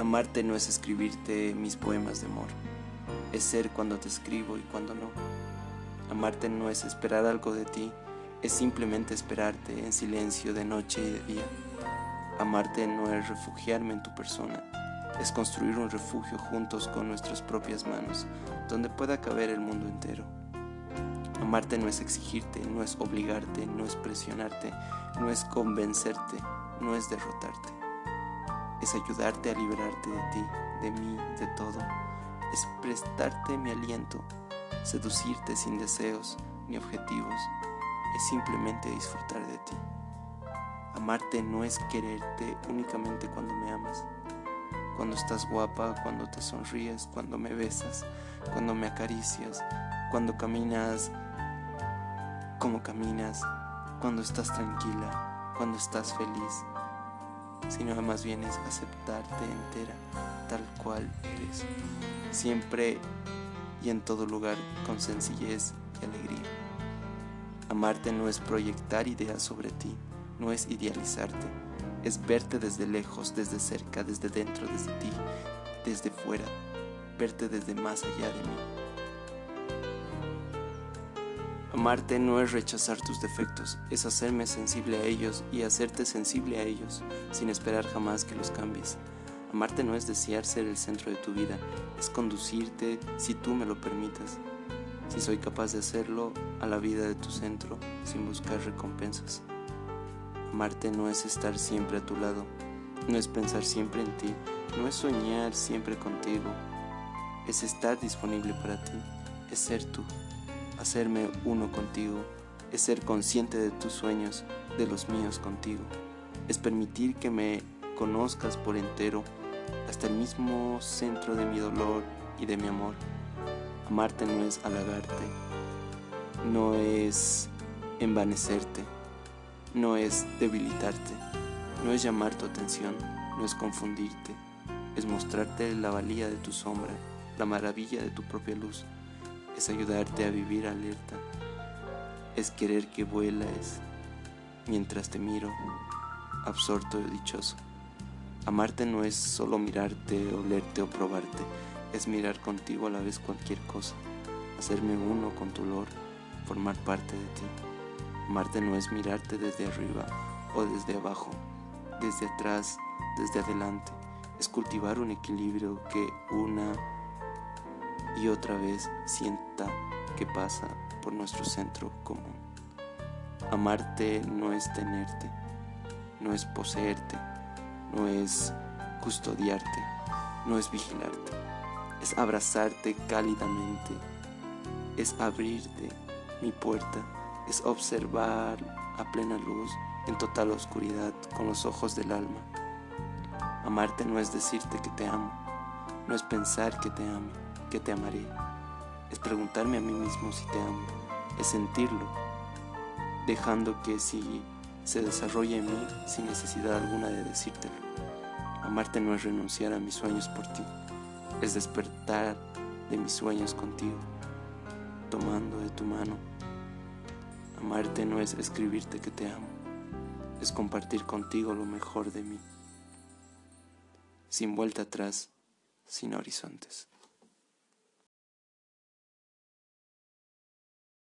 Amarte no es escribirte mis poemas de amor, es ser cuando te escribo y cuando no. Amarte no es esperar algo de ti, es simplemente esperarte en silencio de noche y de día. Amarte no es refugiarme en tu persona, es construir un refugio juntos con nuestras propias manos, donde pueda caber el mundo entero. Amarte no es exigirte, no es obligarte, no es presionarte, no es convencerte, no es derrotarte. Es ayudarte a liberarte de ti, de mí, de todo. Es prestarte mi aliento, seducirte sin deseos ni objetivos. Es simplemente disfrutar de ti. Amarte no es quererte únicamente cuando me amas, cuando estás guapa, cuando te sonríes, cuando me besas, cuando me acaricias, cuando caminas como caminas, cuando estás tranquila, cuando estás feliz, sino más bien es aceptarte entera, tal cual eres, siempre y en todo lugar con sencillez y alegría. Amarte no es proyectar ideas sobre ti, no es idealizarte, es verte desde lejos, desde cerca, desde dentro, desde ti, desde fuera, verte desde más allá de mí. Amarte no es rechazar tus defectos, es hacerme sensible a ellos y hacerte sensible a ellos, sin esperar jamás que los cambies. Amarte no es desear ser el centro de tu vida, es conducirte si tú me lo permitas. Si soy capaz de hacerlo a la vida de tu centro sin buscar recompensas. Amarte no es estar siempre a tu lado, no es pensar siempre en ti, no es soñar siempre contigo, es estar disponible para ti, es ser tú, hacerme uno contigo, es ser consciente de tus sueños, de los míos contigo, es permitir que me conozcas por entero, hasta el mismo centro de mi dolor y de mi amor. Amarte no es halagarte, no es envanecerte no es debilitarte, no es llamar tu atención, no es confundirte, es mostrarte la valía de tu sombra, la maravilla de tu propia luz, es ayudarte a vivir alerta, es querer que vuelas mientras te miro, absorto y dichoso. Amarte no es solo mirarte, olerte o probarte, es mirar contigo a la vez cualquier cosa, hacerme uno con tu olor, formar parte de ti. Amarte no es mirarte desde arriba o desde abajo, desde atrás, desde adelante. Es cultivar un equilibrio que una y otra vez sienta que pasa por nuestro centro común. Amarte no es tenerte, no es poseerte, no es custodiarte, no es vigilarte, es abrazarte cálidamente, es abrirte mi puerta es observar a plena luz, en total oscuridad, con los ojos del alma. Amarte no es decirte que te amo, no es pensar que te ame, que te amaré, es preguntarme a mí mismo si te amo, es sentirlo, dejando que si se desarrolle en mí sin necesidad alguna de decírtelo. Amarte no es renunciar a mis sueños por ti, es despertar de mis sueños contigo, tomando de tu mano Amarte no es escribirte que te amo, es compartir contigo lo mejor de mí, sin vuelta atrás, sin horizontes.